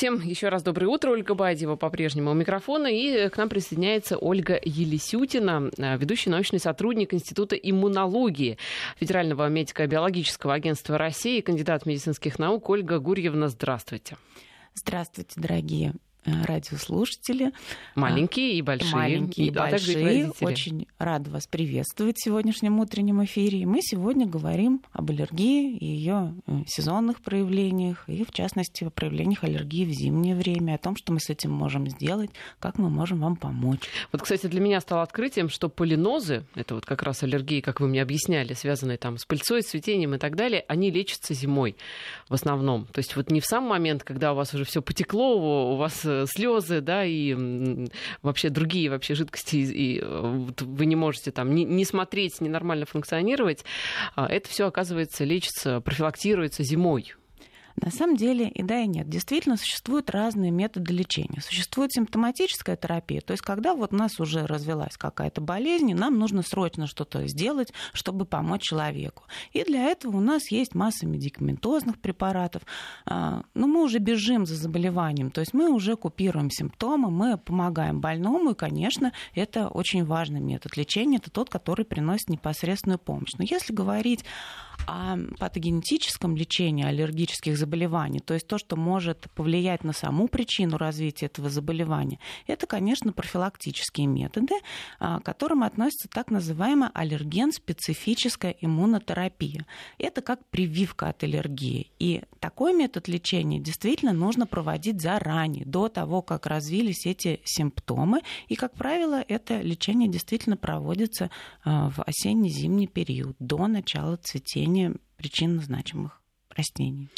Всем еще раз доброе утро. Ольга Бадьева по-прежнему у микрофона. И к нам присоединяется Ольга Елисютина, ведущий научный сотрудник Института иммунологии Федерального медико-биологического агентства России, кандидат медицинских наук. Ольга Гурьевна, здравствуйте. Здравствуйте, дорогие Э, радиослушатели. Маленькие и большие. Маленькие и, и большие. И Очень рада вас приветствовать в сегодняшнем утреннем эфире. Мы сегодня говорим об аллергии и ее э, сезонных проявлениях, и в частности о проявлениях аллергии в зимнее время, о том, что мы с этим можем сделать, как мы можем вам помочь. Вот, кстати, для меня стало открытием, что полинозы, это вот как раз аллергии, как вы мне объясняли, связанные там с пыльцой, цветением и так далее, они лечатся зимой в основном. То есть вот не в сам момент, когда у вас уже все потекло, у вас Э, слезы, да, и вообще другие вообще жидкости, и вы не можете там не, не смотреть, ненормально функционировать, а это все оказывается лечится, профилактируется зимой. На самом деле и да, и нет. Действительно, существуют разные методы лечения. Существует симптоматическая терапия, то есть когда вот у нас уже развелась какая-то болезнь, нам нужно срочно что-то сделать, чтобы помочь человеку. И для этого у нас есть масса медикаментозных препаратов. А, но мы уже бежим за заболеванием, то есть мы уже купируем симптомы, мы помогаем больному, и, конечно, это очень важный метод лечения, это тот, который приносит непосредственную помощь. Но если говорить о патогенетическом лечении аллергических заболеваний, то есть то, что может повлиять на саму причину развития этого заболевания, это, конечно, профилактические методы, а, к которым относится так называемая аллерген-специфическая иммунотерапия. Это как прививка от аллергии. И такой метод лечения действительно нужно проводить заранее, до того, как развились эти симптомы. И, как правило, это лечение действительно проводится а, в осенне-зимний период, до начала цветения лечения причинно значимых растений.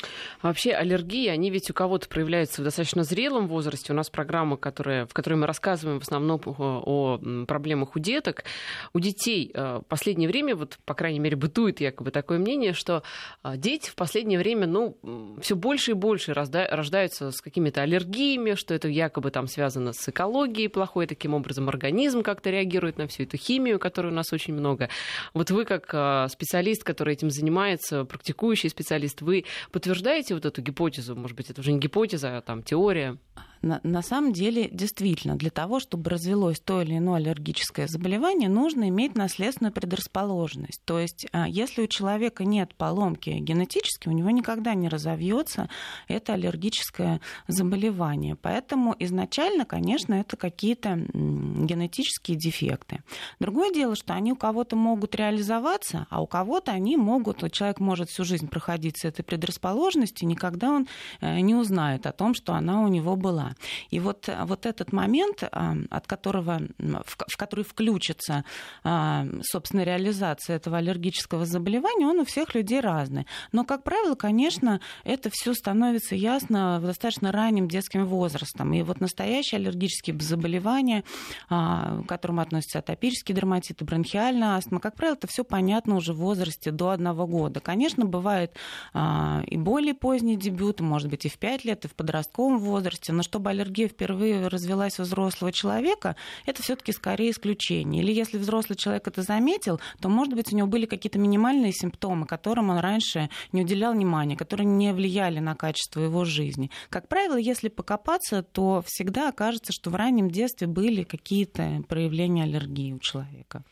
А вообще аллергии, они ведь у кого-то проявляются в достаточно зрелом возрасте. У нас программа, которая, в которой мы рассказываем в основном о, о проблемах у деток. У детей э, в последнее время, вот, по крайней мере, бытует якобы такое мнение, что э, дети в последнее время ну, все больше и больше рождаются с какими-то аллергиями, что это якобы там связано с экологией плохой, таким образом организм как-то реагирует на всю эту химию, которой у нас очень много. Вот вы как э, специалист, который этим занимается, практикующий специалист, вы подтверждаете вот эту гипотезу? Может быть, это уже не гипотеза, а там теория? На, на самом деле, действительно, для того, чтобы развелось то или иное аллергическое заболевание, нужно иметь наследственную предрасположенность. То есть, а, если у человека нет поломки генетически, у него никогда не разовьется это аллергическое заболевание. Поэтому изначально, конечно, это какие-то генетические дефекты. Другое дело, что они у кого-то могут реализоваться, а у кого-то они могут, человек может всю жизнь проходить с этой предрасположенностью, никогда он э, не узнает о том, что она у него была. И вот, вот этот момент, а, от которого, в который включится, а, собственно, реализация этого аллергического заболевания, он у всех людей разный. Но, как правило, конечно, это все становится ясно в достаточно ранним детским возрастом. И вот настоящие аллергические заболевания, а, к которым относятся атопический дерматит и бронхиальная астма, как правило, это все понятно уже в возрасте до одного года. Конечно, бывает и более поздний дебют, может быть, и в 5 лет, и в подростковом возрасте, но чтобы чтобы аллергия впервые развелась у взрослого человека, это все-таки скорее исключение. Или если взрослый человек это заметил, то, может быть, у него были какие-то минимальные симптомы, которым он раньше не уделял внимания, которые не влияли на качество его жизни. Как правило, если покопаться, то всегда окажется, что в раннем детстве были какие-то проявления аллергии у человека.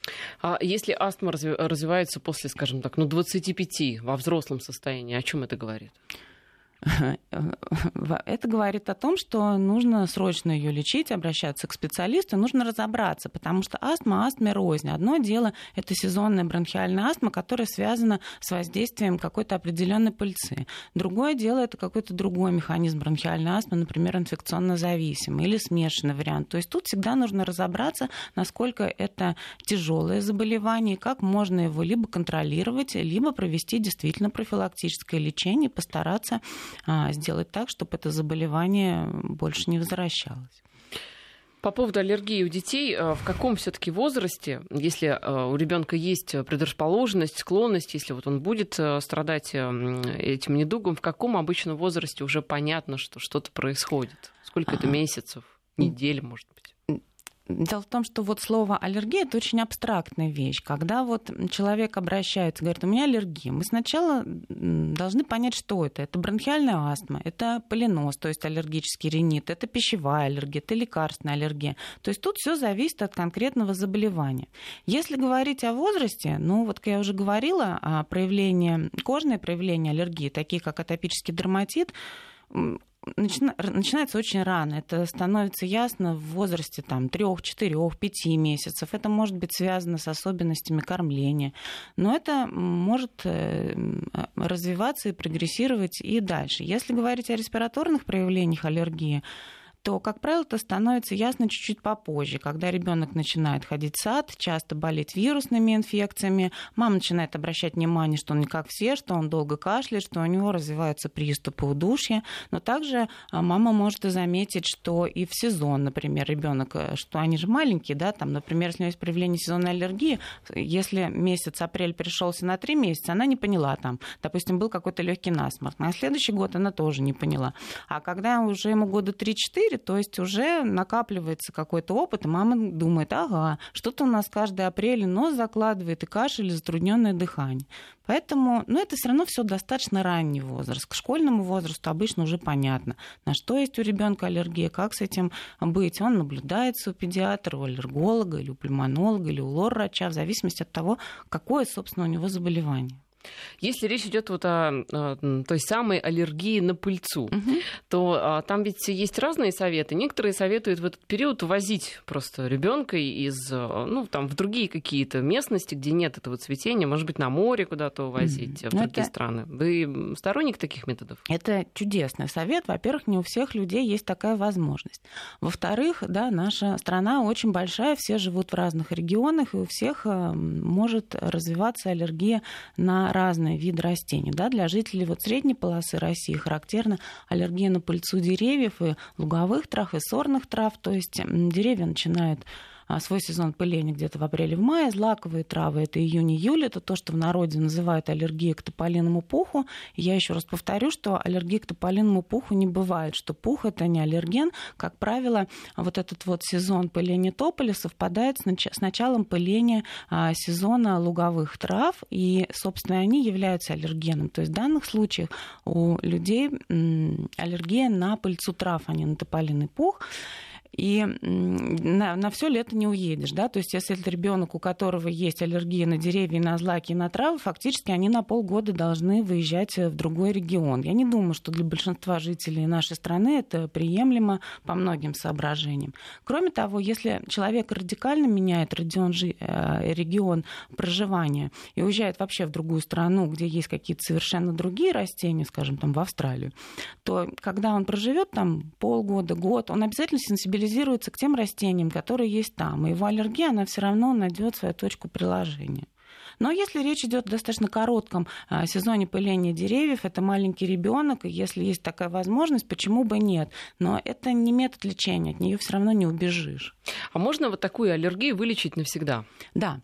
А если астма развивается после, скажем так, ну, 25 во взрослом состоянии, о чем это говорит? Это говорит о том, что нужно срочно ее лечить, обращаться к специалисту, нужно разобраться, потому что астма, астме рознь. Одно дело – это сезонная бронхиальная астма, которая связана с воздействием какой-то определенной пыльцы. Другое дело – это какой-то другой механизм бронхиальной астмы, например, инфекционно зависимый или смешанный вариант. То есть тут всегда нужно разобраться, насколько это тяжелое заболевание, как можно его либо контролировать, либо провести действительно профилактическое лечение, постараться сделать так, чтобы это заболевание больше не возвращалось. По поводу аллергии у детей, а, в каком все-таки возрасте, если а, у ребенка есть предрасположенность, склонность, если вот он будет страдать этим недугом, в каком обычном возрасте уже понятно, что что-то происходит? Сколько это месяцев, недель, может быть? Дело в том, что вот слово аллергия это очень абстрактная вещь. Когда вот человек обращается, говорит, у меня аллергия, мы сначала должны понять, что это. Это бронхиальная астма, это полинос, то есть аллергический ринит, это пищевая аллергия, это лекарственная аллергия. То есть тут все зависит от конкретного заболевания. Если говорить о возрасте, ну вот как я уже говорила, проявления, кожные проявления аллергии, такие как атопический дерматит, начина, начинается очень рано. Это становится ясно в возрасте там, 3, 4, 5 месяцев. Это может быть связано с особенностями кормления. Но это может э, развиваться и прогрессировать и дальше. Если говорить о респираторных проявлениях аллергии, то, как правило, это становится ясно чуть-чуть попозже, когда ребенок начинает ходить в сад, часто болеть вирусными инфекциями, мама начинает обращать внимание, что он не как все, что он долго кашляет, что у него развиваются приступы удушья, но также а, мама может и заметить, что и в сезон, например, ребенок, э, что они же маленькие, да, там, например, если у него есть проявление сезонной аллергии, если месяц апрель пришелся на три месяца, она не поняла там, допустим, был какой-то легкий насморк, на следующий год она тоже не поняла. А когда уже ему года 3-4, 4, то есть уже накапливается какой-то опыт, и мама думает, ага, что-то у нас каждый апрель нос закладывает, и кашель, и затрудненное дыхание. Поэтому, ну, это все равно все достаточно ранний возраст. К школьному возрасту обычно уже понятно, на что есть у ребенка аллергия, как с этим быть. Он наблюдается у педиатра, у аллерголога, или у пульмонолога, или у лор-врача, в зависимости от того, какое, собственно, у него заболевание. Если речь идет вот о, о той самой аллергии на пыльцу, угу. то а, там ведь есть разные советы. Некоторые советуют в этот период возить просто ребенка из, ну, там, в другие какие-то местности, где нет этого цветения, может быть, на море куда-то увозить, угу. в другие это... страны. Вы сторонник таких методов? Это чудесный совет. Во-первых, не у всех людей есть такая возможность. Во-вторых, да, наша страна очень большая, все живут в разных регионах, и у всех э, может развиваться аллергия на разные виды растений. Да? Для жителей вот средней полосы России характерна аллергия на пыльцу деревьев и луговых трав, и сорных трав. То есть деревья начинают свой сезон пыления где-то в апреле-в мае. Злаковые травы это июнь-июль. Это то, что в народе называют аллергией к тополиному пуху. Я еще раз повторю, что аллергии к тополиному пуху не бывает, что пух это не аллерген. Как правило, вот этот вот сезон пыления тополя совпадает с, нач- с началом пыления а, сезона луговых трав, и, собственно, они являются аллергеном. То есть в данных случаях у людей аллергия на пыльцу трав, а не на тополиный пух и на, на все лето не уедешь, да, то есть если это ребенок, у которого есть аллергия на деревья, на злаки, на травы, фактически они на полгода должны выезжать в другой регион. Я не думаю, что для большинства жителей нашей страны это приемлемо по многим соображениям. Кроме того, если человек радикально меняет регион, э, регион проживания и уезжает вообще в другую страну, где есть какие-то совершенно другие растения, скажем, там в Австралию, то когда он проживет там полгода, год, он обязательно сенсибилизирует сенсибилизируется к тем растениям, которые есть там. И его аллергия, она все равно найдет свою точку приложения. Но если речь идет о достаточно коротком а, сезоне пыления деревьев, это маленький ребенок, и если есть такая возможность, почему бы нет? Но это не метод лечения, от нее все равно не убежишь. А можно вот такую аллергию вылечить навсегда? Да.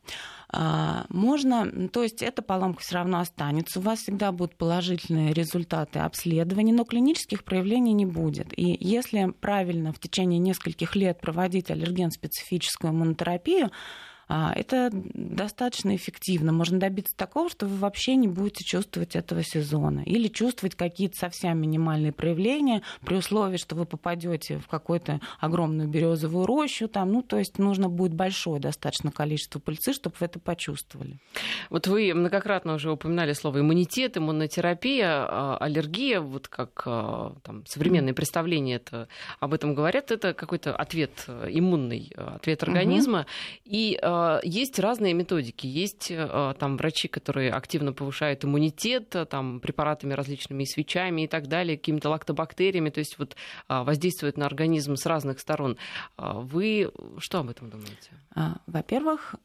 А, можно, то есть эта поломка все равно останется, у вас всегда будут положительные результаты обследования, но клинических проявлений не будет. И если правильно в течение нескольких лет проводить аллерген-специфическую иммунотерапию, это достаточно эффективно. Можно добиться такого, что вы вообще не будете чувствовать этого сезона. Или чувствовать какие-то совсем минимальные проявления при условии, что вы попадете в какую-то огромную березовую рощу. Там, ну, то есть нужно будет большое достаточно количество пыльцы, чтобы вы это почувствовали. Вот вы многократно уже упоминали слово иммунитет, иммунотерапия, а, аллергия, вот как а, там, современные представления это, об этом говорят, это какой-то ответ иммунный, ответ организма. Mm-hmm. И Э, есть разные методики. Есть э, там врачи, которые активно повышают иммунитет, э, там препаратами различными, свечами и так далее, какими-то лактобактериями, то есть вот воздействуют на организм с разных сторон. Вы что об этом думаете? А, во-первых,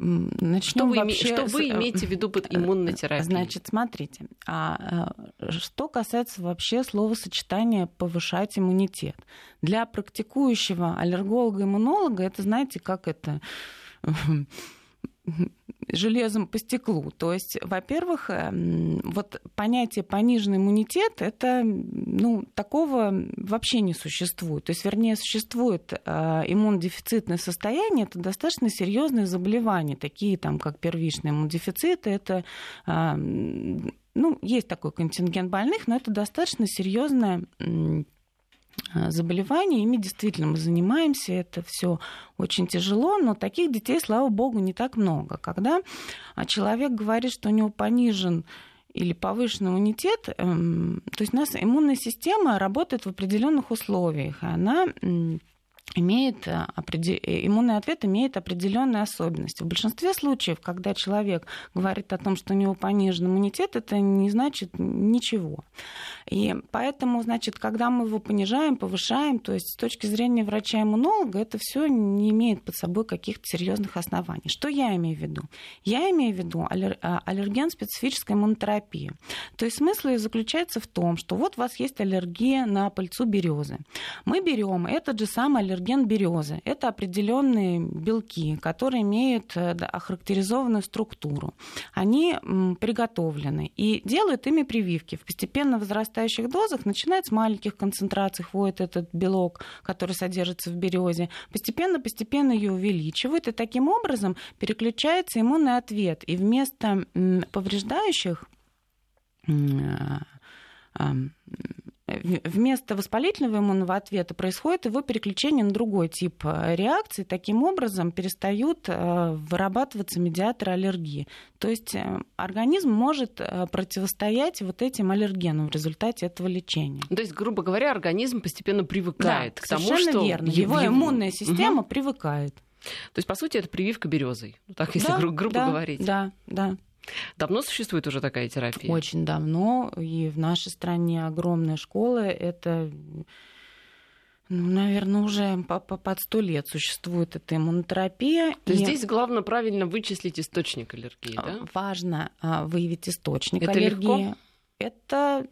Начнем что вы, вообще что вы имеете в виду под иммунной терапией? Значит, смотрите, а, что касается вообще словосочетания повышать иммунитет. Для практикующего аллерголога-иммунолога это, знаете, как это железом по стеклу. То есть, во-первых, эм, вот понятие пониженный иммунитет, это, ну, такого вообще не существует. То есть, вернее, существует э, иммунодефицитное состояние, это достаточно серьезные заболевания, такие там, как первичный иммунодефицит, это эм, ну, есть такой контингент больных, но это достаточно серьезная Э, заболевания, ими действительно мы занимаемся, это все очень тяжело, но таких детей, слава богу, не так много. Когда а, человек говорит, что у него понижен или повышенный иммунитет, эм, то есть у нас иммунная система работает в определенных условиях, она имеет, э, э, иммунный ответ имеет определенные особенности. В большинстве случаев, когда человек говорит о том, что у него понижен иммунитет, это не значит ничего. И поэтому, значит, когда мы его понижаем, повышаем, то есть с точки зрения врача-иммунолога, это все не имеет под собой каких-то серьезных оснований. Что я имею в виду? Я имею в виду аллер... А, аллерген-специфическая иммунотерапия. То есть смысл ее заключается в том, что вот у вас есть аллергия на пыльцу березы. Мы берем этот же самый аллерген аллерген березы. Это определенные белки, которые имеют э, охарактеризованную структуру. Они приготовлены и делают ими прививки. В постепенно возрастающих дозах начинает с маленьких концентраций входит этот белок, который содержится в березе. Постепенно-постепенно ее увеличивают, и таким образом переключается иммунный ответ. И вместо повреждающих вместо воспалительного иммунного ответа происходит его переключение на другой тип э, реакции. Таким образом перестают э, вырабатываться медиаторы аллергии. То есть э, организм может противостоять вот этим аллергенам в результате этого лечения. То есть, грубо говоря, организм постепенно привыкает да, к тому, что верно. Его, иммунная система угу. привыкает. То есть, по сути, это прививка березой, ну, так если да, гру- грубо да, говорить. Да, да. Давно существует уже такая терапия? Очень давно. И в нашей стране огромная школа. Это ну, наверное, уже под сто лет существует эта иммунотерапия. То есть и... здесь главное правильно вычислить источник аллергии, да? Важно а, выявить источник это аллергии. Легко? Это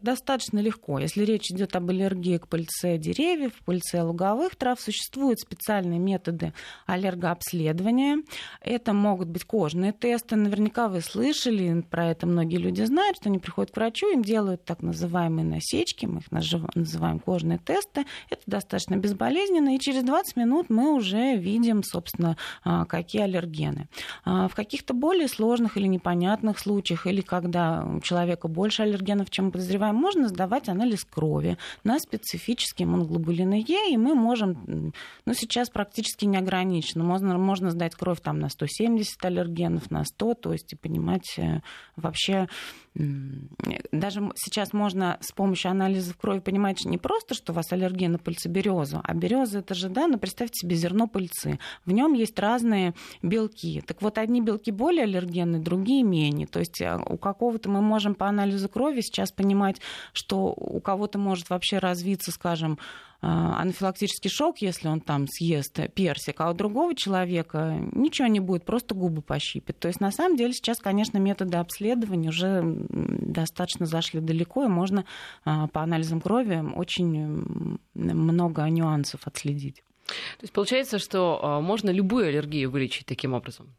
достаточно легко. Если речь идет об аллергии к пыльце деревьев, пыльце луговых трав, существуют специальные методы аллергообследования. Это могут быть кожные тесты. Наверняка вы слышали, про это многие люди знают, что они приходят к врачу, им делают так называемые насечки, мы их называем кожные тесты. Это достаточно безболезненно, и через 20 минут мы уже видим, собственно, а, какие аллергены. А, в каких-то более сложных или непонятных случаях, или когда у человека больше аллергенов, чем подозреваем, можно сдавать анализ крови на специфические иммуноглобулины Е, и мы можем, ну, сейчас практически неограниченно, можно, можно сдать кровь там на 170 аллергенов, на 100, то есть и понимать э, вообще даже сейчас можно с помощью анализов крови понимать не просто, что у вас аллергия на пыльцеберезу, а береза это же, да, ну представьте себе зерно пыльцы. В нем есть разные белки. Так вот, одни белки более аллергенны, другие менее. То есть э, у какого-то мы можем по анализу крови сейчас понимать, что у кого-то может вообще развиться, скажем, анафилактический шок, если он там съест персик, а у другого человека ничего не будет, просто губы пощипит. То есть на самом деле сейчас, конечно, методы обследования уже достаточно зашли далеко, и можно а, по анализам крови очень много нюансов отследить. То есть получается, что а, можно любую аллергию вылечить таким образом?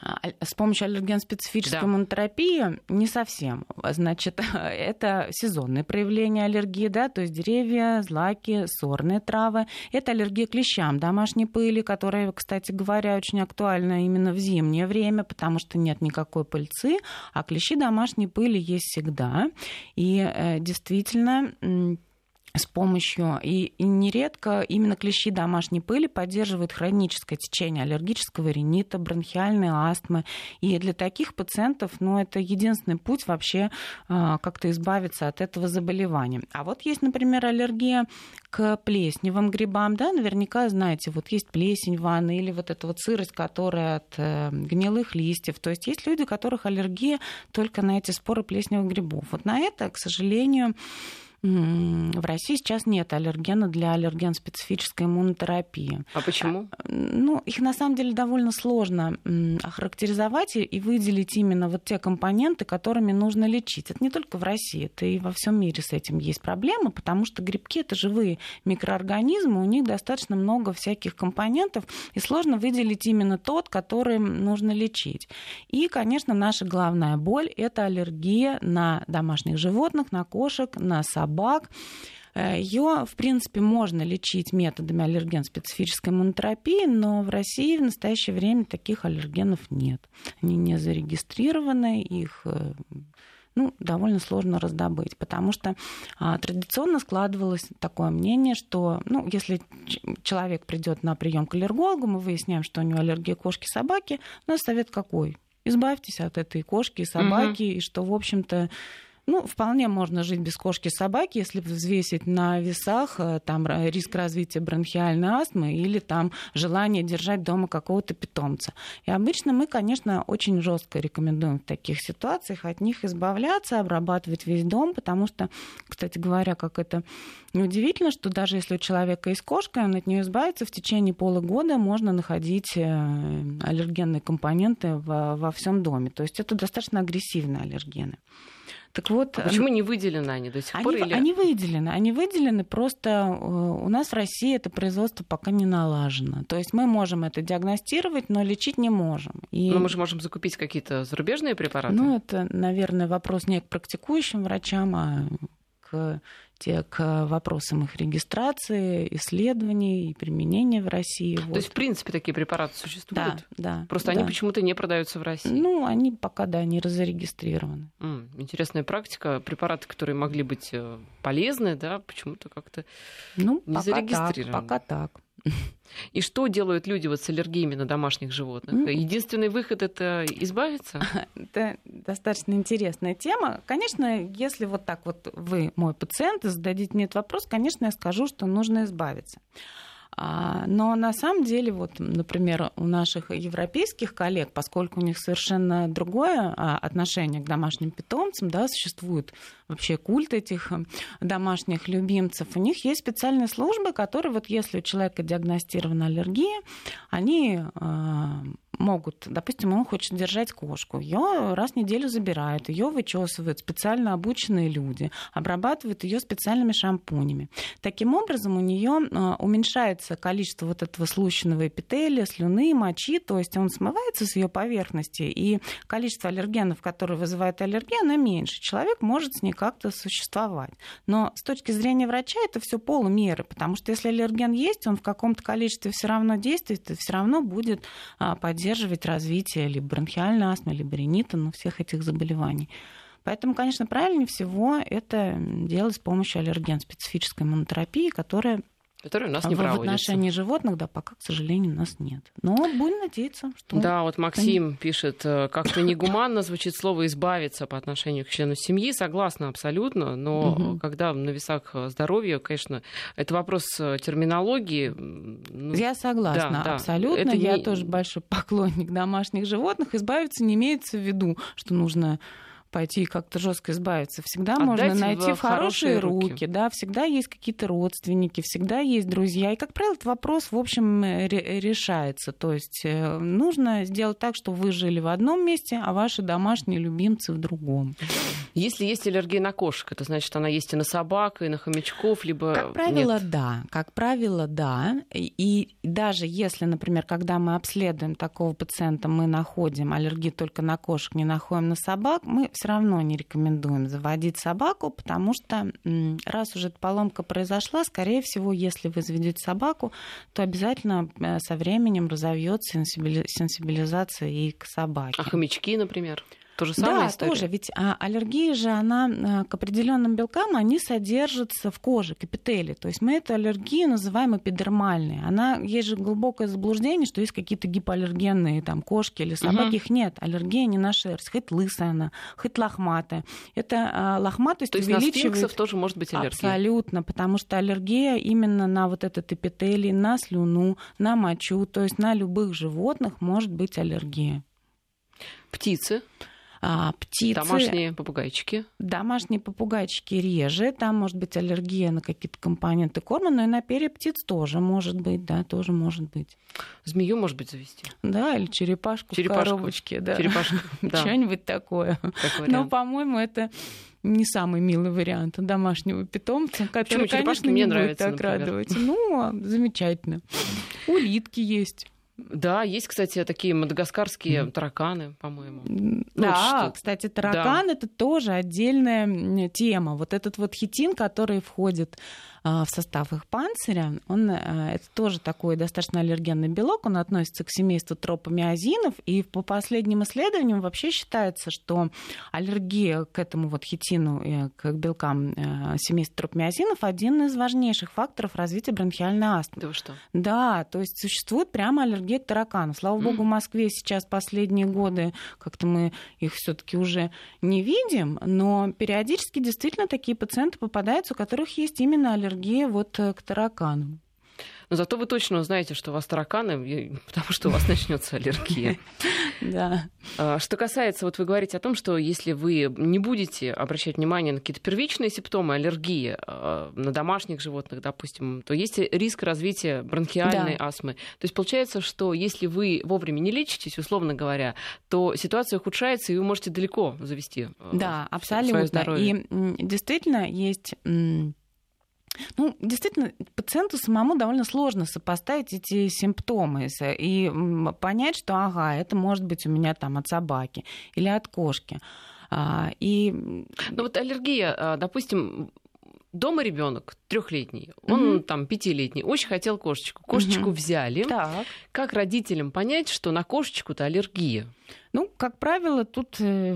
А, с помощью аллерген-специфической да. иммунотерапии не совсем. Значит, это сезонные проявления аллергии, да, то есть деревья, злаки, сорные травы. Это аллергия к клещам, домашней пыли, которая, кстати говоря, очень актуальна именно в зимнее время, потому что нет никакой пыльцы, а клещи домашней пыли есть всегда. И э, действительно с помощью, и, и нередко именно клещи домашней пыли поддерживают хроническое течение аллергического ринита, бронхиальной астмы. И для таких пациентов ну, это единственный путь вообще э, как-то избавиться от этого заболевания. А вот есть, например, аллергия к плесневым грибам, да, наверняка знаете, вот есть плесень в ванной или вот эта вот сырость, которая от э, гнилых листьев. То есть есть люди, у которых аллергия только на эти споры плесневых грибов. Вот на это, к сожалению, В России сейчас нет аллергена для аллерген-специфической иммунотерапии. А почему? А, ну, их на самом деле довольно сложно охарактеризовать и выделить именно вот те компоненты, которыми нужно лечить. Это не только в России, это и во всем мире с этим есть проблемы, потому что грибки это живые микроорганизмы, у них достаточно много всяких компонентов, и сложно выделить именно тот, который нужно лечить. И, конечно, наша главная боль это аллергия на домашних животных, на кошек, на собак собак. Э, Ее, в принципе, можно лечить методами аллерген-специфической иммунотерапии, но в России в настоящее время таких аллергенов нет. Они не зарегистрированы, их э, ну, довольно сложно раздобыть, потому что а, традиционно складывалось такое мнение, что ну, если человек придет на прием к аллергологу, мы выясняем, что у него аллергия кошки собаки, у нас совет какой? Избавьтесь от этой кошки и собаки, угу. и что, в общем-то, ну, вполне можно жить без кошки собаки, если взвесить на весах э, там риск развития бронхиальной астмы или там желание держать дома какого-то питомца. И обычно мы, конечно, очень жестко рекомендуем в таких ситуациях от них избавляться, обрабатывать весь дом, потому что, кстати говоря, как это неудивительно, что даже если у человека есть кошка, он от нее избавится, в течение полугода можно находить э, аллергенные компоненты во, во всем доме. То есть это достаточно агрессивные аллергены. Так вот, а почему не выделены они до сих они, пор? Или... Они выделены. Они выделены, просто э, у нас в России это производство пока не налажено. То есть мы можем это диагностировать, но лечить не можем. И... Но мы же можем закупить какие-то зарубежные препараты. Ну, это, наверное, вопрос не к практикующим врачам, а к те к вопросам их регистрации, исследований и применения в России. То вот. есть, в принципе, такие препараты существуют? Да, да. Просто да. они почему-то не продаются в России? Ну, они пока, да, не зарегистрированы. М, интересная практика. Препараты, которые могли быть э, полезны, да, почему-то как-то ну, не пока зарегистрированы. Так, пока так. И что делают люди вот с аллергиями на домашних животных? Mm. Единственный выход это избавиться? Это достаточно интересная тема. Конечно, если вот так вот вы мой пациент и зададите мне этот вопрос, конечно, я скажу, что нужно избавиться. А, но на самом деле, вот, например, у наших европейских коллег, поскольку у них совершенно другое а, отношение к домашним питомцам, да, существует вообще культ этих домашних любимцев, у них есть специальные службы, которые вот если у человека диагностирована аллергия, они а, могут, допустим, он хочет держать кошку, ее раз в неделю забирают, ее вычесывают специально обученные люди, обрабатывают ее специальными шампунями. Таким образом, у нее а, уменьшается количество вот этого слущенного эпителия, слюны, мочи, то есть он смывается с ее поверхности, и количество аллергенов, которые вызывают аллергию, оно меньше. Человек может с ней как-то существовать. Но с точки зрения врача это все полумеры, потому что если аллерген есть, он в каком-то количестве все равно действует, и все равно будет а, поддерживать поддерживать развитие либо бронхиальной астмы, либо ринита, ну, всех этих заболеваний. Поэтому, конечно, правильнее всего это делать с помощью аллерген-специфической иммунотерапии, которая которые у нас не в проводятся. В отношении животных, да, пока, к сожалению, у нас нет. Но будем надеяться, что... Да, вот Максим они... пишет, э, как-то негуманно звучит слово «избавиться» по отношению к члену семьи. Согласна абсолютно, но угу. когда на весах здоровья, конечно, это вопрос э, терминологии. Ну, Я согласна, да, абсолютно. Это Я не... тоже большой поклонник домашних животных. Избавиться не имеется в виду, что нужно пойти и как-то жестко избавиться. Всегда Отдать можно найти в хорошие руки. руки, да, всегда есть какие-то родственники, всегда есть друзья. И, как правило, этот вопрос, в общем, решается. То есть э, нужно сделать так, чтобы вы жили в одном месте, а ваши домашние любимцы в другом. Если есть аллергия на кошек, это значит, она есть и на собак, и на хомячков, либо Как правило, нет? да. Как правило, да. И даже если, например, когда мы обследуем такого пациента, мы находим аллергию только на кошек, не находим на собак, мы все равно не рекомендуем заводить собаку, потому что раз уже поломка произошла, скорее всего, если вы заведете собаку, то обязательно э, со временем разовьется сенсибилизация и к собаке. А хомячки, например? То же самое да, история? тоже. Ведь а, аллергия же, она к определенным белкам, они содержатся в коже, к эпителии. То есть мы эту аллергию называем эпидермальной. Она, есть же глубокое заблуждение, что есть какие-то гипоаллергенные там, кошки или собаки. Угу. Их нет. Аллергия не на шерсть. Хоть лысая она, хоть лохматая. Это а, лохматость То есть увеличивает... на тоже может быть аллергия? Абсолютно. Потому что аллергия именно на вот этот эпителий, на слюну, на мочу, то есть на любых животных может быть аллергия. Птицы? А, птицы. Домашние попугайчики. Домашние попугайчики реже. Там может быть аллергия на какие-то компоненты корма, но и на перья птиц тоже может быть, да, тоже может быть. Змею может быть завести. Да, или черепашку, черепашку. в коробочке. Да. Черепашку, да. Что-нибудь такое. Но, по-моему, это не самый милый вариант домашнего питомца, который, Почему? конечно, не мне будет так радовать. Ну, а, замечательно. Улитки есть. Да, есть, кстати, такие мадагаскарские mm. тараканы, по-моему. Да, ну, кстати, таракан да. это тоже отдельная тема. Вот этот вот хитин, который входит в состав их панциря. Он, а, это тоже такой достаточно аллергенный белок, он относится к семейству тропомиозинов, и по последним исследованиям вообще считается, что аллергия к этому вот хитину, э, к белкам э, семейства тропомиозинов один из важнейших факторов развития бронхиальной астмы. Да что? Да, то есть существует прямо аллергия к тараканам. Слава богу, в Москве сейчас последние годы как-то мы их все-таки уже не видим, но периодически действительно такие пациенты попадаются, у которых есть именно аллергия аллергия вот э, к тараканам. Но зато вы точно узнаете, что у вас тараканы, потому что у вас начнется аллергия. Да. А, что касается, вот вы говорите о том, что если вы не будете обращать внимание на какие-то первичные симптомы аллергии а, на домашних животных, допустим, то есть риск развития бронхиальной да. астмы. То есть получается, что если вы вовремя не лечитесь, условно говоря, то ситуация ухудшается, и вы можете далеко завести а, да, абсолютно. свое здоровье. И действительно есть ну, действительно, пациенту самому довольно сложно сопоставить эти симптомы и понять, что, ага, это может быть у меня там от собаки или от кошки. А, и... Ну вот аллергия, а, допустим, дома ребенок трехлетний, он угу. там пятилетний, очень хотел кошечку. Кошечку угу. взяли. Так. Как родителям понять, что на кошечку-то аллергия? Ну, как правило, тут э,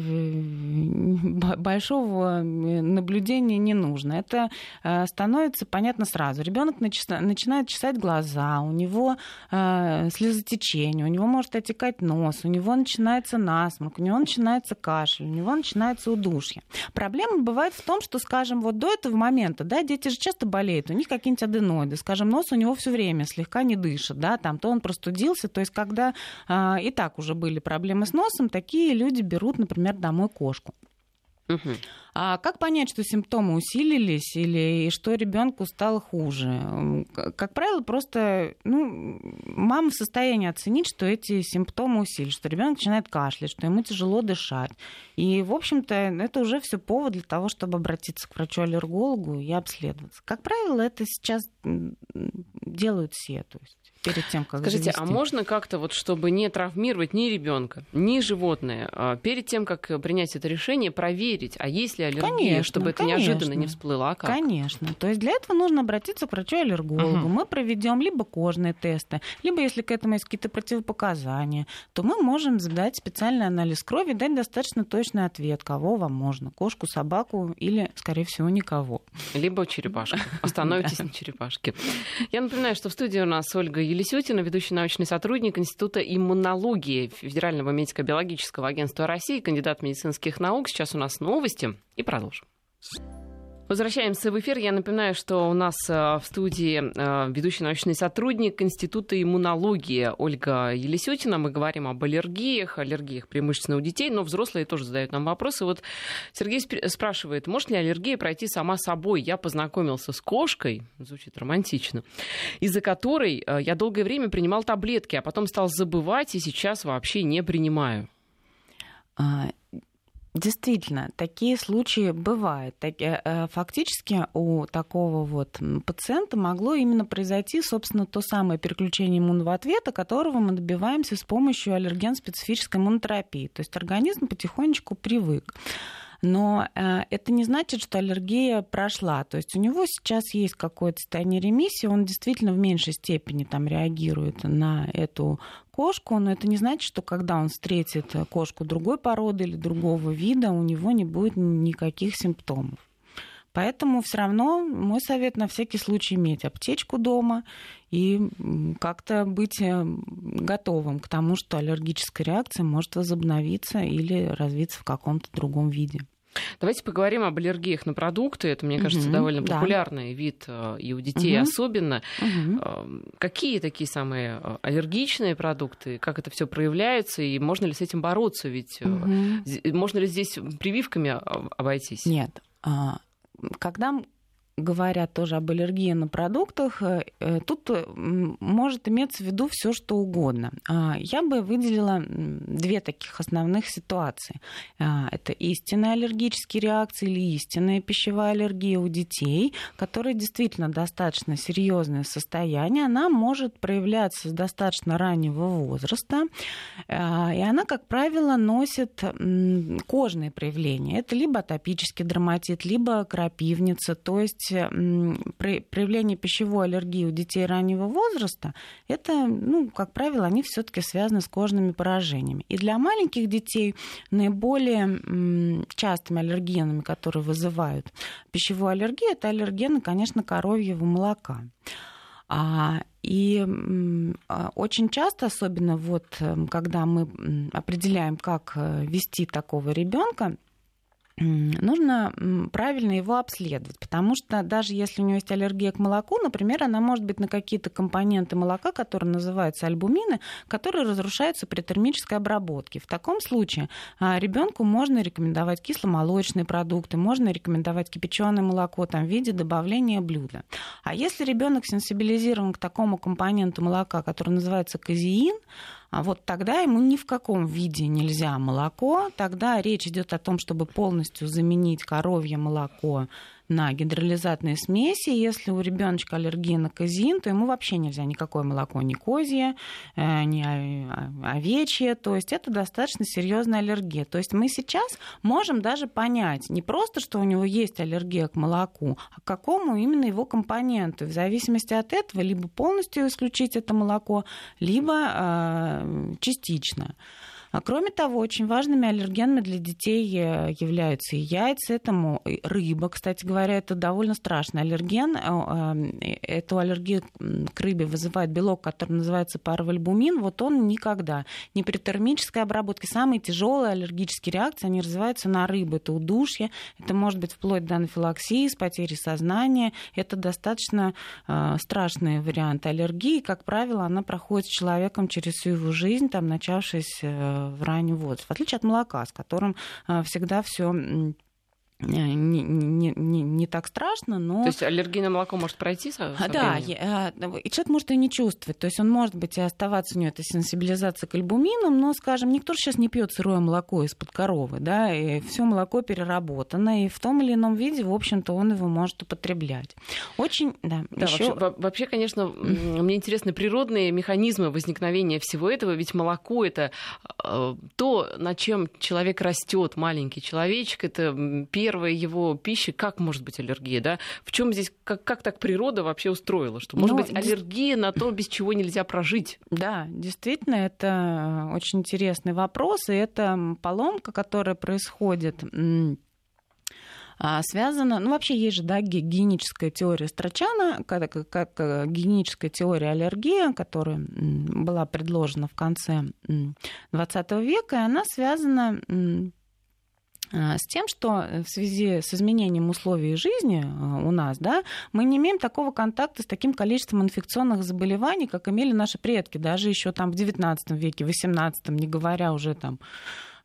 большого э, наблюдения не нужно. Это э, становится понятно сразу. Ребенок начинает чесать глаза, у него слезотечение, у него может отекать нос, у него начинается насморк, у него начинается кашель, у него начинается удушье. Проблема бывает в том, что, скажем, вот до этого момента, да, дети же часто болеют, у них какие-нибудь аденоиды, скажем, нос у него все время слегка не дышит, да, там то он простудился, то есть когда и так уже были проблемы с носом, носом, такие люди берут, например, домой кошку. Угу. А как понять, что симптомы усилились или что ребенку стало хуже? Как правило, просто ну, мама в состоянии оценить, что эти симптомы усилились, что ребенок начинает кашлять, что ему тяжело дышать. И, в общем-то, это уже все повод для того, чтобы обратиться к врачу-аллергологу и обследоваться. Как правило, это сейчас делают все. То есть перед тем, как Скажите, а завести. а можно как-то вот, чтобы не травмировать ни ребенка, ни животное, а перед тем, как принять это решение, проверить, а есть ли аллергия, конечно, чтобы это конечно. неожиданно не всплыло, а как? Конечно. То есть для этого нужно обратиться к врачу-аллергологу. Угу. Мы проведем либо кожные тесты, либо если к этому есть какие-то противопоказания, то мы можем задать специальный анализ крови, дать достаточно точный ответ, кого вам можно, кошку, собаку или, скорее всего, никого. Либо черепашку. Остановитесь на черепашке. Я напоминаю, что в студии у нас Ольга Елисютина, ведущий научный сотрудник Института иммунологии Федерального медико-биологического агентства России, кандидат медицинских наук. Сейчас у нас новости и продолжим. Возвращаемся в эфир. Я напоминаю, что у нас э, в студии э, ведущий научный сотрудник Института иммунологии Ольга Елисютина. Мы говорим об аллергиях, аллергиях преимущественно у детей, но взрослые тоже задают нам вопросы. Вот Сергей спрашивает, может ли аллергия пройти сама собой? Я познакомился с кошкой, звучит романтично, из-за которой э, я долгое время принимал таблетки, а потом стал забывать и сейчас вообще не принимаю. Действительно, такие случаи бывают. Э, э, фактически у такого вот пациента могло именно произойти, собственно, то самое переключение иммунного ответа, которого мы добиваемся с помощью аллерген-специфической иммунотерапии. То есть организм потихонечку привык. Но э, это не значит, что аллергия прошла. То есть у него сейчас есть какое-то состояние ремиссии, он действительно в меньшей степени там реагирует на эту кошку, но это не значит, что когда он встретит кошку другой породы или другого вида, у него не будет никаких симптомов. Поэтому все равно мой совет на всякий случай иметь аптечку дома и как-то быть э, готовым к тому, что аллергическая реакция может возобновиться или развиться в каком-то другом виде. Давайте поговорим об аллергиях на продукты. Это, мне кажется, угу, довольно да. популярный вид э, и у детей угу. особенно. Угу. Какие такие самые э, аллергичные продукты? Как это все проявляется? И можно ли с этим бороться? Ведь угу. можно ли здесь прививками обойтись? Нет. А, когда говорят тоже об аллергии на продуктах, э, э, тут э, может иметься в виду все, что угодно. А, я бы выделила две таких основных ситуации. А, это истинные аллергические реакции или истинная пищевая аллергия у детей, которая действительно достаточно серьезное состояние. Она может проявляться с достаточно раннего возраста, а, и она, как правило, носит кожные проявления. Это либо атопический дерматит, либо крапивница, то есть проявление пищевой аллергии у детей раннего возраста, это, ну, как правило, они все-таки связаны с кожными поражениями. И для маленьких детей наиболее частыми аллергенами, которые вызывают пищевую аллергию, это аллергены, конечно, коровьего молока. А, и а, очень часто, особенно вот когда мы определяем, как э, вести такого ребенка, нужно правильно его обследовать, потому что даже если у него есть аллергия к молоку, например, она может быть на какие-то компоненты молока, которые называются альбумины, которые разрушаются при термической обработке. В таком случае а, ребенку можно рекомендовать кисломолочные продукты, можно рекомендовать кипяченое молоко там, в виде добавления блюда. А если ребенок сенсибилизирован к такому компоненту молока, который называется казеин, вот тогда ему ни в каком виде нельзя молоко. Тогда речь идет о том, чтобы полностью заменить коровье молоко на гидролизатные смеси. Если у ребеночка аллергия на казеин, то ему вообще нельзя никакое молоко, ни козье, э, ни овечье. То есть это достаточно серьезная аллергия. То есть мы сейчас можем даже понять не просто, что у него есть аллергия к молоку, а к какому именно его компоненту. В зависимости от этого либо полностью исключить это молоко, либо э, частично. А кроме того, очень важными аллергенами для детей э, являются и яйца, это рыба, кстати говоря, это довольно страшный аллерген. Э, э, эту аллергию к рыбе вызывает белок, который называется парвальбумин. Вот он никогда, не при термической обработке, самые тяжелые аллергические реакции, они развиваются на рыбу. Это удушье, это может быть вплоть до анафилаксии, с потерей сознания. Это достаточно страшные варианты аллергии. Как правило, она проходит с человеком через всю его жизнь, там, начавшись в раннем возрасте, в отличие от молока, с которым э, всегда все не, не, не, не так страшно, но... То есть аллергия на молоко может пройти со, со Да, я, и человек может и не чувствовать. То есть он может быть и оставаться у него этой сенсибилизация к альбуминам, но, скажем, никто же сейчас не пьет сырое молоко из-под коровы, да, и все молоко переработано, и в том или ином виде, в общем-то, он его может употреблять. Очень, да. да еще... вообще, вообще, конечно, мне интересны природные механизмы возникновения всего этого, ведь молоко это э, то, на чем человек растет, маленький человечек, это первое первая его пища, как может быть аллергия, да? В чем здесь, как, как так природа вообще устроила, что может ну, быть аллергия на то, без чего нельзя прожить? Да, действительно, это очень интересный вопрос, и это поломка, которая происходит а, связана, ну вообще есть же да, гигиеническая теория Страчана, как, как э, гигиеническая теория аллергии, которая была предложена в конце XX века, и она связана с тем, что в связи с изменением условий жизни а, у нас, да, мы не имеем такого контакта с таким количеством инфекционных заболеваний, как имели наши предки, даже еще там в XIX веке, в XVIII, не говоря уже там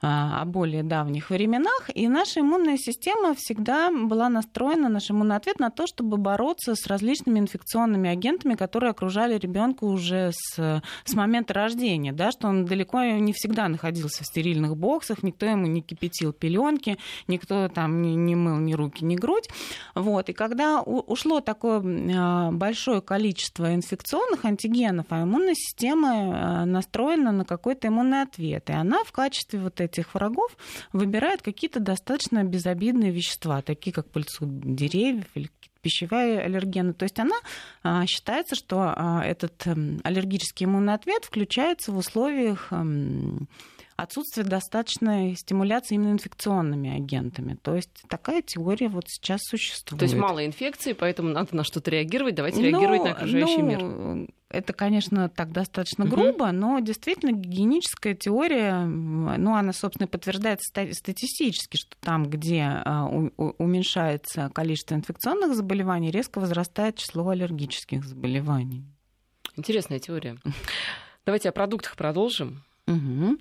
о более давних временах, и наша иммунная система всегда была настроена, наш иммунный ответ на то, чтобы бороться с различными инфекционными агентами, которые окружали ребенка уже с, с момента рождения, да, что он далеко не всегда находился в стерильных боксах, никто ему не кипятил пеленки, никто там не, не мыл ни руки, ни грудь. Вот. И когда ушло такое а, большое количество инфекционных антигенов, а иммунная система а, настроена на какой-то иммунный ответ, и она в качестве вот этих врагов выбирает какие-то достаточно безобидные вещества, такие как пыльцу деревьев или пищевые аллергены. То есть она а, считается, что а, этот эм, аллергический иммунный ответ включается в условиях эм, отсутствие достаточной стимуляции именно инфекционными агентами. То есть такая теория вот сейчас существует. То есть мало инфекции, поэтому надо на что-то реагировать. Давайте ну, реагировать на окружающий ну, мир. Это, конечно, так достаточно грубо, но действительно гигиеническая теория, ну, она, собственно, подтверждается статистически, что там, где а, уменьшается количество инфекционных заболеваний, резко возрастает число аллергических заболеваний. Интересная теория. Давайте о продуктах продолжим. Угу.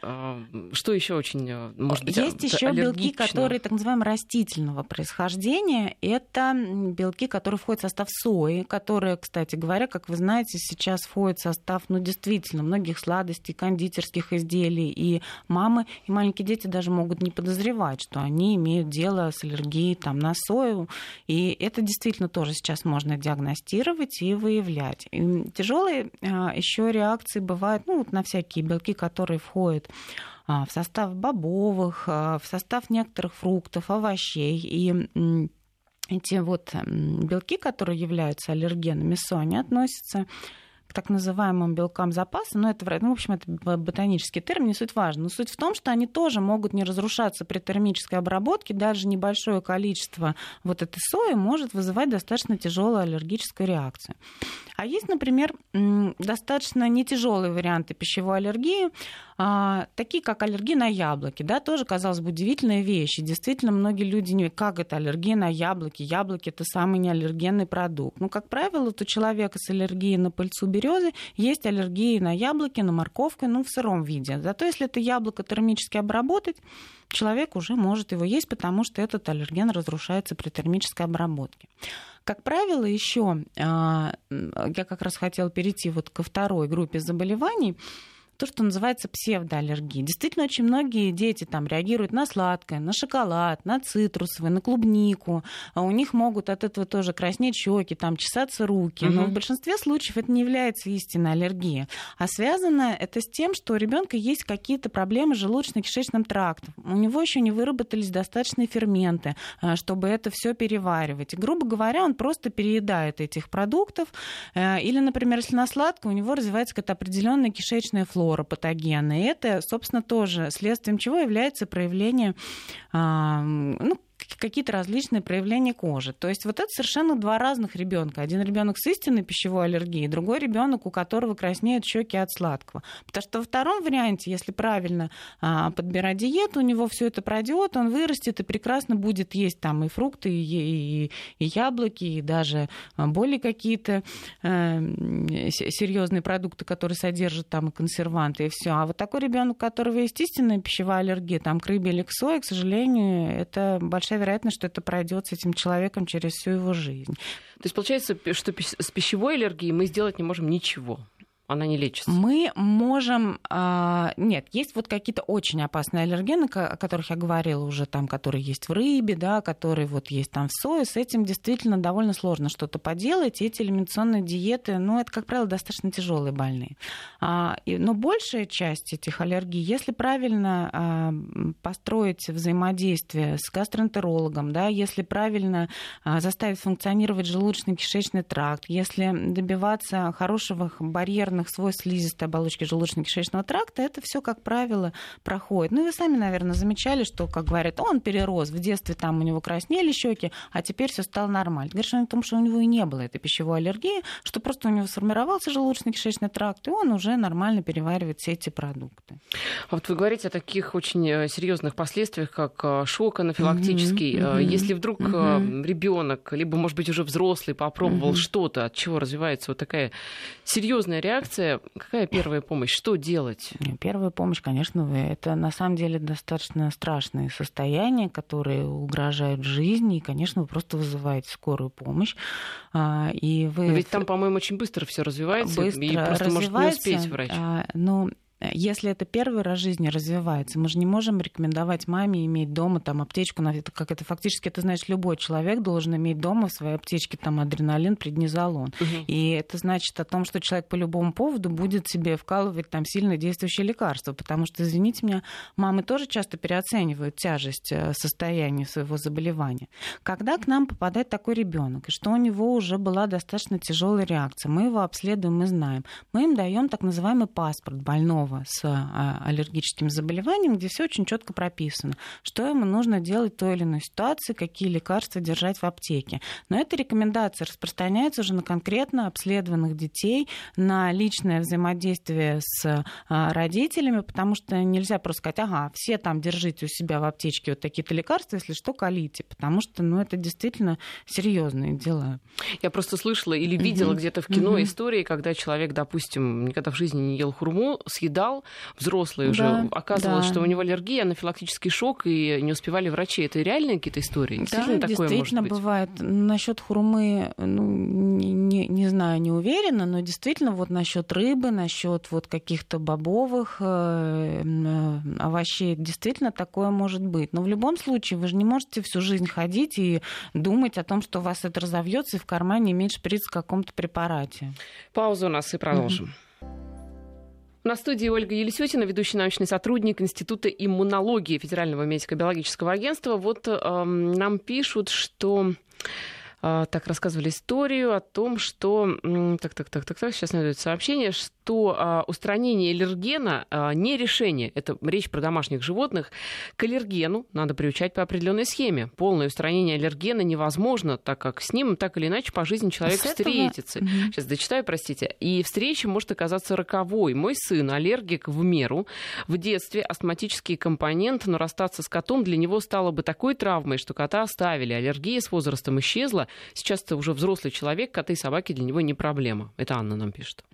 Что еще очень, э, может быть, Есть еще белки, которые так называемые растительного происхождения. Это белки, которые входят в состав сои, которые, кстати говоря, как вы знаете, сейчас входит в состав, ну, действительно, многих сладостей, кондитерских изделий. И мамы, и маленькие дети даже могут не подозревать, что они имеют дело с аллергией там, на сою. И это действительно тоже сейчас можно диагностировать и выявлять. И тяжелые а, еще реакции бывают ну, вот на всякие белки, которые входят а, в состав бобовых, а, в состав некоторых фруктов, овощей. И эти вот белки, которые являются аллергенами СО, они относятся так называемым белкам запаса, но это, ну, в общем, это ботанический термин, не суть важно. Но суть в том, что они тоже могут не разрушаться при термической обработке, даже небольшое количество вот этой сои может вызывать достаточно тяжелую аллергическую реакцию. А есть, например, достаточно не тяжелые варианты пищевой аллергии, а, такие как аллергия на яблоки, да, тоже, казалось бы, удивительная вещь. И действительно, многие люди не как это аллергия на яблоки. Яблоки это самый неаллергенный продукт. Ну, как правило, у человека с аллергией на пыльцу березы есть аллергии на яблоки, на морковку, ну, в сыром виде. Зато если это яблоко термически обработать, человек уже может его есть, потому что этот аллерген разрушается при термической обработке. Как правило, еще а, я как раз хотела перейти вот ко второй группе заболеваний то, что называется псевдоаллергией. Действительно, очень многие дети там реагируют на сладкое, на шоколад, на цитрусовые, на клубнику. А у них могут от этого тоже краснеть щеки, там чесаться руки. Угу. Но в большинстве случаев это не является истинной аллергией. А связано это с тем, что у ребенка есть какие-то проблемы с желудочно-кишечным трактом. У него еще не выработались достаточные ферменты, а, чтобы это все переваривать. И, грубо говоря, он просто переедает этих продуктов. Э, или, например, если на сладкое, у него развивается какая-то определенная кишечная флора флора патогенная. И это, собственно, тоже следствием чего является проявление ну, какие-то различные проявления кожи. То есть вот это совершенно два разных ребенка. Один ребенок с истинной пищевой аллергией, другой ребенок, у которого краснеют щеки от сладкого. Потому что во втором варианте, если правильно а, подбирать диету, у него все это пройдет, он вырастет и прекрасно будет есть там и фрукты, и, и, и яблоки, и даже а, более какие-то э, серьезные продукты, которые содержат там и консерванты, и все. А вот такой ребенок, у которого есть истинная пищевая аллергия, там к рыбе или к сое, к сожалению, это большая вероятность, что это пройдет с этим человеком через всю его жизнь. То есть получается, что с пищевой аллергией мы сделать не можем ничего она не лечится? Мы можем... А, нет, есть вот какие-то очень опасные аллергены, о которых я говорила уже, там, которые есть в рыбе, да, которые вот есть там в сое. С этим действительно довольно сложно что-то поделать. Эти элиминационные диеты, ну, это, как правило, достаточно тяжелые больные. А, но большая часть этих аллергий, если правильно а, построить взаимодействие с гастроэнтерологом, да, если правильно заставить функционировать желудочно-кишечный тракт, если добиваться хорошего барьерного характерных свойств слизистой оболочки желудочно-кишечного тракта, это все, как правило, проходит. Ну, и вы сами, наверное, замечали, что, как говорят, он перерос, в детстве там у него краснели щеки, а теперь все стало нормально. Говоришь о том, что у него и не было этой пищевой аллергии, что просто у него сформировался желудочно-кишечный тракт, и он уже нормально переваривает все эти продукты. А вот вы говорите о таких очень э, серьезных последствиях, как э, шок анафилактический. Mm-hmm. Если вдруг mm-hmm. ребенок, либо, может быть, уже взрослый попробовал mm-hmm. что-то, от чего развивается вот такая серьезная реакция, реакция. Какая первая помощь? Что делать? Первая помощь, конечно, это на самом деле достаточно страшные состояния, которые угрожают жизни. И, конечно, вы просто вызываете скорую помощь. А, и вы... Но ведь там, по-моему, очень быстро все развивается, быстро и просто может не успеть врач. Но если это первый раз жизни развивается, мы же не можем рекомендовать маме иметь дома там аптечку, это как это фактически, это значит, любой человек должен иметь дома в своей аптечке там адреналин, преднизолон. Угу. И это значит о том, что человек по любому поводу будет себе вкалывать там сильно действующее лекарство, потому что, извините меня, мамы тоже часто переоценивают тяжесть э, состояния своего заболевания. Когда к нам попадает такой ребенок, и что у него уже была достаточно тяжелая реакция, мы его обследуем и знаем, мы им даем так называемый паспорт больного больного с а, аллергическим заболеванием, где все очень четко прописано, что ему нужно делать в той или иной ситуации, какие лекарства держать в аптеке. Но эта рекомендация распространяется уже на конкретно обследованных детей, на личное взаимодействие с а, родителями, потому что нельзя просто сказать, ага, все там держите у себя в аптечке вот такие-то лекарства, если что, колите, потому что, ну, это действительно серьезные дела. Я просто слышала или видела mm-hmm. где-то в кино mm-hmm. истории, когда человек, допустим, никогда в жизни не ел хурму, съедал, взрослый уже, да, оказывалось, да. что у него аллергия, анафилактический шок, и не успевали врачи. Это реальные какие-то истории? Действительно, да, такое действительно может быть? бывает. Насчет хурмы, ну, не, не знаю, не уверена, но действительно вот насчет рыбы, насчет вот каких-то бобовых э, э, овощей, действительно такое может быть. Но в любом случае вы же не можете всю жизнь ходить и думать о том, что у вас это разовьется и в кармане иметь шприц в каком-то препарате. Пауза у нас и продолжим. На студии Ольга Елисютина, ведущий научный сотрудник Института иммунологии Федерального медико-биологического агентства. Вот э, нам пишут, что так рассказывали историю о том, что так, так, так, так, так, сейчас найдет сообщение, что что а, устранение аллергена а, не решение. Это речь про домашних животных. К аллергену надо приучать по определенной схеме. Полное устранение аллергена невозможно, так как с ним так или иначе по жизни человек а встретится. Этого... Сейчас дочитаю, простите. И встреча может оказаться роковой. Мой сын аллергик в меру. В детстве астматический компонент, но расстаться с котом для него стало бы такой травмой, что кота оставили. Аллергия с возрастом исчезла. Сейчас это уже взрослый человек, коты и собаки для него не проблема. Это Анна нам пишет.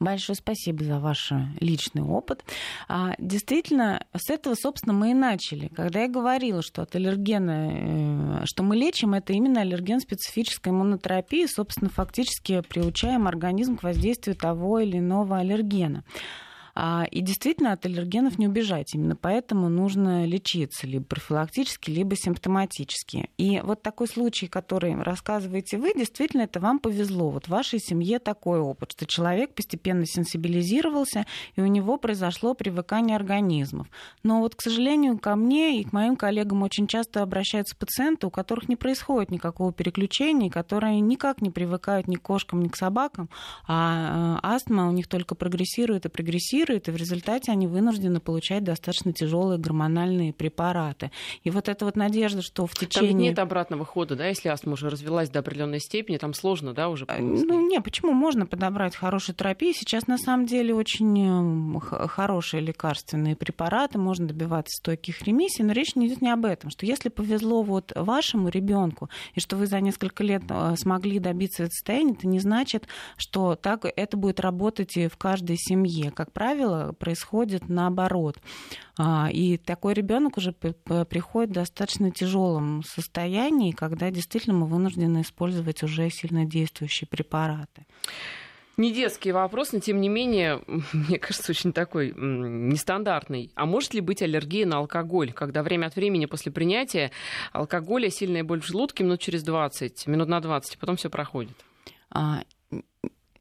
Большое спасибо за ваш личный опыт. А, действительно, с этого, собственно, мы и начали. Когда я говорила, что от аллергена, э, что мы лечим, это именно аллерген специфической иммунотерапии, собственно, фактически приучаем организм к воздействию того или иного аллергена. А, и действительно от аллергенов не убежать. Именно поэтому нужно лечиться либо профилактически, либо симптоматически. И вот такой случай, который рассказываете вы, действительно это вам повезло. Вот в вашей семье такой опыт, что человек постепенно сенсибилизировался, и у него произошло привыкание организмов. Но вот, к сожалению, ко мне и к моим коллегам очень часто обращаются пациенты, у которых не происходит никакого переключения, которые никак не привыкают ни к кошкам, ни к собакам, а э, астма у них только прогрессирует и прогрессирует, реагирует, и в результате они вынуждены получать достаточно тяжелые гормональные препараты. И вот эта вот надежда, что в течение... Там нет обратного хода, да, если астма уже развелась до определенной степени, там сложно, да, уже? Э, ну, не, почему можно подобрать хорошую терапию? Сейчас на самом деле очень эм, хорошие лекарственные препараты, можно добиваться стойких ремиссий, но речь не идет не об этом, что если повезло вот вашему ребенку, и что вы за несколько лет э, смогли добиться этого состояния, это не значит, что так это будет работать и в каждой семье. Как правило, правило, происходит наоборот. А, и такой ребенок уже приходит в достаточно тяжелом состоянии, когда действительно мы вынуждены использовать уже сильно действующие препараты. Не детский вопрос, но тем не менее, мне кажется, очень такой нестандартный. А может ли быть аллергия на алкоголь, когда время от времени после принятия алкоголя сильная боль в желудке минут через 20, минут на 20, а потом все проходит?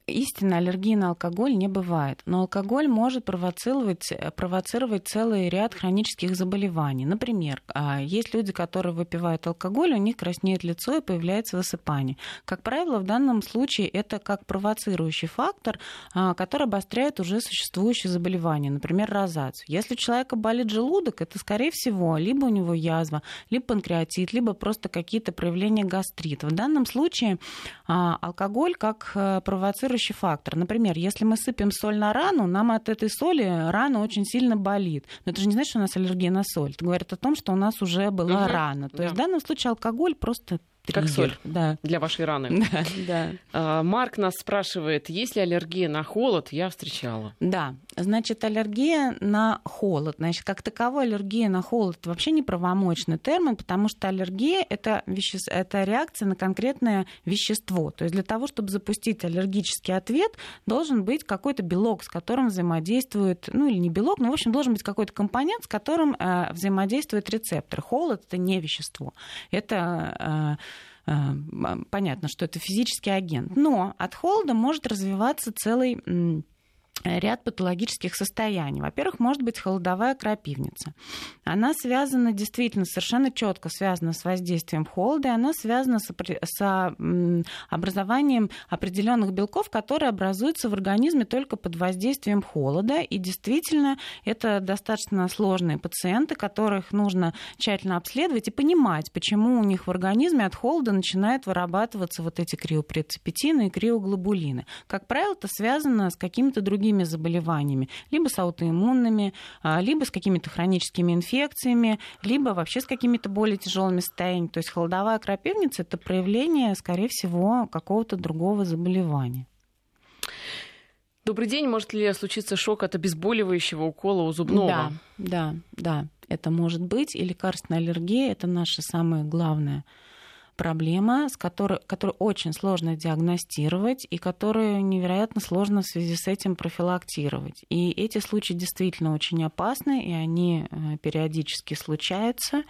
Истинно аллергии на алкоголь не бывает, но алкоголь может провоцировать, провоцировать целый ряд хронических заболеваний. Например, а, есть люди, которые выпивают алкоголь, у них краснеет лицо и появляется высыпание. Как правило, в данном случае это как провоцирующий фактор, а, который обостряет уже существующее заболевание, например, розацию. Если у человека болит желудок, это, скорее всего, либо у него язва, либо панкреатит, либо просто какие-то проявления гастрита. В данном случае а, алкоголь как э, провоцирующий провоцирующий фактор. Например, если мы сыпем соль на рану, нам от этой соли рана очень сильно болит. Но это же не значит, что у нас аллергия на соль. Это говорит о том, что у нас уже была угу. рана. То да. есть в данном случае алкоголь просто Триггер. Как соль да. для вашей раны. Да, да. А, Марк нас спрашивает, есть ли аллергия на холод? Я встречала. Да, значит, аллергия на холод. Значит, как таковой аллергия на холод вообще не правомочный термин, потому что аллергия это, веще... это реакция на конкретное вещество. То есть для того, чтобы запустить аллергический ответ, должен быть какой-то белок, с которым взаимодействует, ну или не белок, но в общем должен быть какой-то компонент, с которым э, взаимодействует рецептор. Холод это не вещество. Это Э, понятно, что это физический агент. Но от холода может развиваться целый ряд патологических состояний. Во-первых, может быть холодовая крапивница. Она связана действительно совершенно четко связана с воздействием холода, и она связана с, с образованием определенных белков, которые образуются в организме только под воздействием холода. И действительно, это достаточно сложные пациенты, которых нужно тщательно обследовать и понимать, почему у них в организме от холода начинают вырабатываться вот эти криопрецепитины и криоглобулины. Как правило, это связано с какими-то другими другими заболеваниями, либо с аутоиммунными, а, либо с какими-то хроническими инфекциями, либо вообще с какими-то более тяжелыми состояниями. То есть холодовая крапивница это проявление, скорее всего, какого-то другого заболевания. Добрый день. Может ли случиться шок от обезболивающего укола у зубного? Да, да, да. Это может быть. И лекарственная аллергия – это наше самое главное проблема, с которой, которую очень сложно диагностировать и которую невероятно сложно в связи с этим профилактировать. И эти случаи действительно очень опасны, и они э, периодически случаются.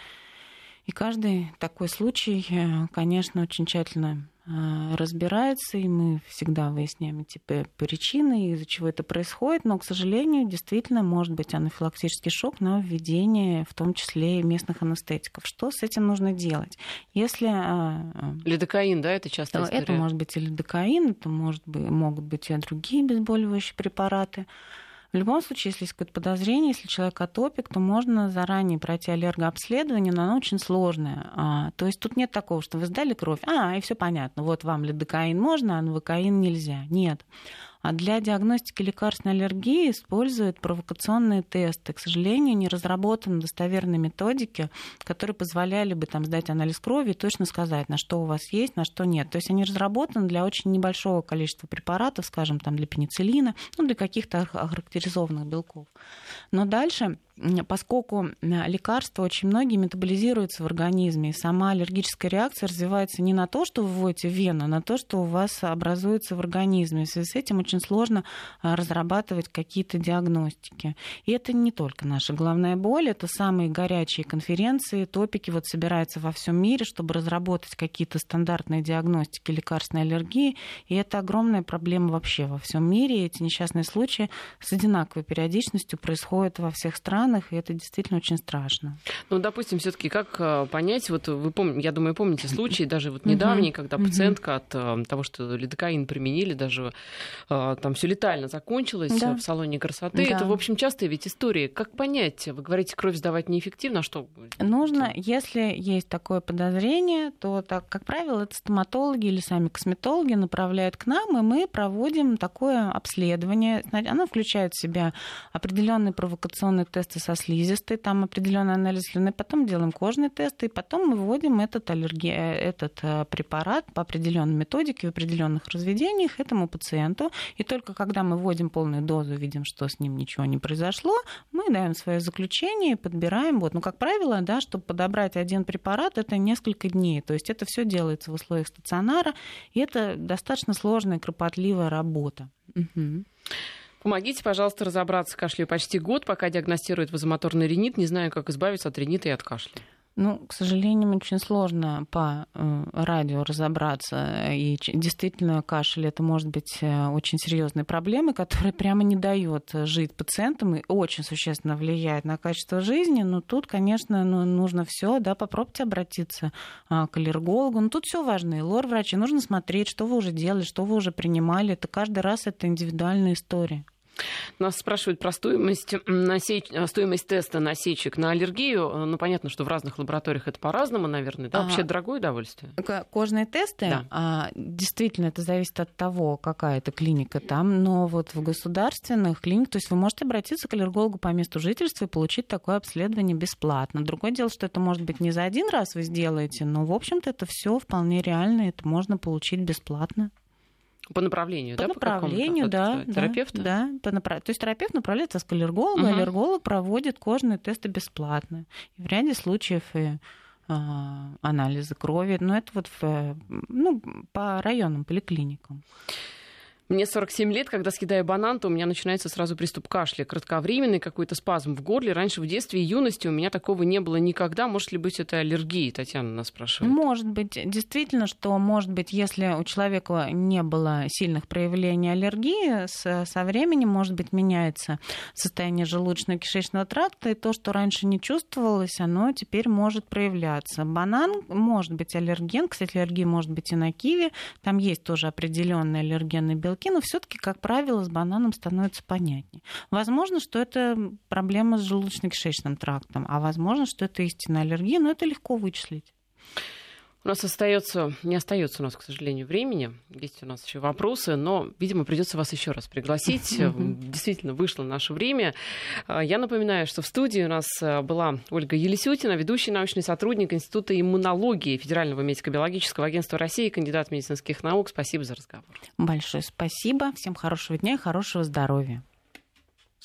И каждый такой случай, э, конечно, очень тщательно разбирается, и мы всегда выясняем типа причины, из-за чего это происходит, но, к сожалению, действительно может быть анафилактический шок на введение, в том числе и местных анестетиков. Что с этим нужно делать? Если... А, а, лидокаин, да, это часто история? Это может быть и лидокаин, это может быть, могут быть и другие обезболивающие препараты. В любом случае, если есть какое-то подозрение, если человек атопик, то можно заранее пройти аллергообследование, но оно очень сложное. А, то есть тут нет такого, что вы сдали кровь, а, и все понятно, вот вам лидокаин можно, а новокаин нельзя. Нет. А для диагностики лекарственной аллергии используют провокационные тесты. К сожалению, не разработаны достоверные методики, которые позволяли бы там, сдать анализ крови и точно сказать, на что у вас есть, на что нет. То есть они разработаны для очень небольшого количества препаратов, скажем, там, для пенициллина, ну, для каких-то охарактеризованных белков. Но дальше поскольку лекарства очень многие метаболизируются в организме, и сама аллергическая реакция развивается не на то, что вы вводите в вену, а на то, что у вас образуется в организме. В связи с этим очень сложно а, разрабатывать какие-то диагностики. И это не только наша головная боль, это самые горячие конференции, топики вот собираются во всем мире, чтобы разработать какие-то стандартные диагностики лекарственной аллергии. И это огромная проблема вообще во всем мире. И эти несчастные случаи с одинаковой периодичностью происходят во всех странах странах, и это действительно очень страшно. Ну, допустим, все-таки как э, понять, вот вы помните, я думаю, помните случай даже вот недавний, когда пациентка от э, того, что лидокаин применили, даже э, там все летально закончилось да. в салоне красоты. Да. Это, в общем, частая ведь история. Как понять? Вы говорите, кровь сдавать неэффективно, а что? Нужно, если есть такое подозрение, то, так, как правило, это стоматологи или сами косметологи направляют к нам, и мы проводим такое обследование. Оно включает в себя определенные провокационные тесты тесты со слизистой, там определенный анализ слюны, потом делаем кожные тесты, и потом мы вводим этот, аллерги... Э, этот э, препарат по определенной методике в определенных разведениях этому пациенту. И только когда мы вводим полную дозу, видим, что с ним ничего не произошло, мы даем свое заключение, подбираем. Вот. Но, как правило, да, чтобы подобрать один препарат, это несколько дней. То есть это все делается в условиях стационара, и это достаточно сложная, кропотливая работа. Угу. Помогите, пожалуйста, разобраться. Кашлю почти год, пока диагностируют вазомоторный ринит. Не знаю, как избавиться от ринита и от кашля. Ну, к сожалению, очень сложно по э, радио разобраться. И действительно, кашель это может быть э, очень серьезной проблемой, которая прямо не дает жить пациентам и очень существенно влияет на качество жизни. Но тут, конечно, ну, нужно все, да, попробуйте обратиться а, к аллергологу. Но тут все важно. И лор-врачи нужно смотреть, что вы уже делали, что вы уже принимали. Это каждый раз это индивидуальная история. Нас спрашивают про стоимость, насеч... стоимость теста насечек на аллергию. Ну, понятно, что в разных лабораториях это по-разному, наверное. Да? Вообще дорогое удовольствие. Кожные тесты, да. а, действительно, это зависит от того, какая это клиника там. Но вот в государственных клиниках, то есть вы можете обратиться к аллергологу по месту жительства и получить такое обследование бесплатно. Другое дело, что это может быть не за один раз вы сделаете, но, в общем-то, это все вполне реально, это можно получить бесплатно. По направлению, по да? направлению, по да. Терапевта? Да, по направ... то есть терапевт направляется к аллергологу, угу. аллерголог проводит кожные тесты бесплатно. И в ряде случаев и а, анализы крови, но это вот в, ну, по районным поликлиникам. Мне 47 лет, когда съедаю банан, то у меня начинается сразу приступ кашля, кратковременный какой-то спазм в горле. Раньше в детстве и юности у меня такого не было никогда. Может ли быть это аллергией? Татьяна нас спрашивает. Может быть. Действительно, что может быть, если у человека не было сильных проявлений аллергии, со временем, может быть, меняется состояние желудочно-кишечного тракта, и то, что раньше не чувствовалось, оно теперь может проявляться. Банан может быть аллерген. Кстати, аллергия может быть и на киви. Там есть тоже определенные аллергенные белки белки, но все-таки, как правило, с бананом становится понятнее. Возможно, что это проблема с желудочно-кишечным трактом, а возможно, что это истинная аллергия, но это легко вычислить. У нас остается, не остается у нас, к сожалению, времени. Есть у нас еще вопросы, но, видимо, придется вас еще раз пригласить. Действительно, вышло наше время. А, я напоминаю, что в студии у нас а, была Ольга Елисютина, ведущий научный сотрудник Института иммунологии Федерального медико-биологического агентства России, кандидат медицинских наук. Спасибо за разговор. Большое спасибо. Всем хорошего дня и хорошего здоровья.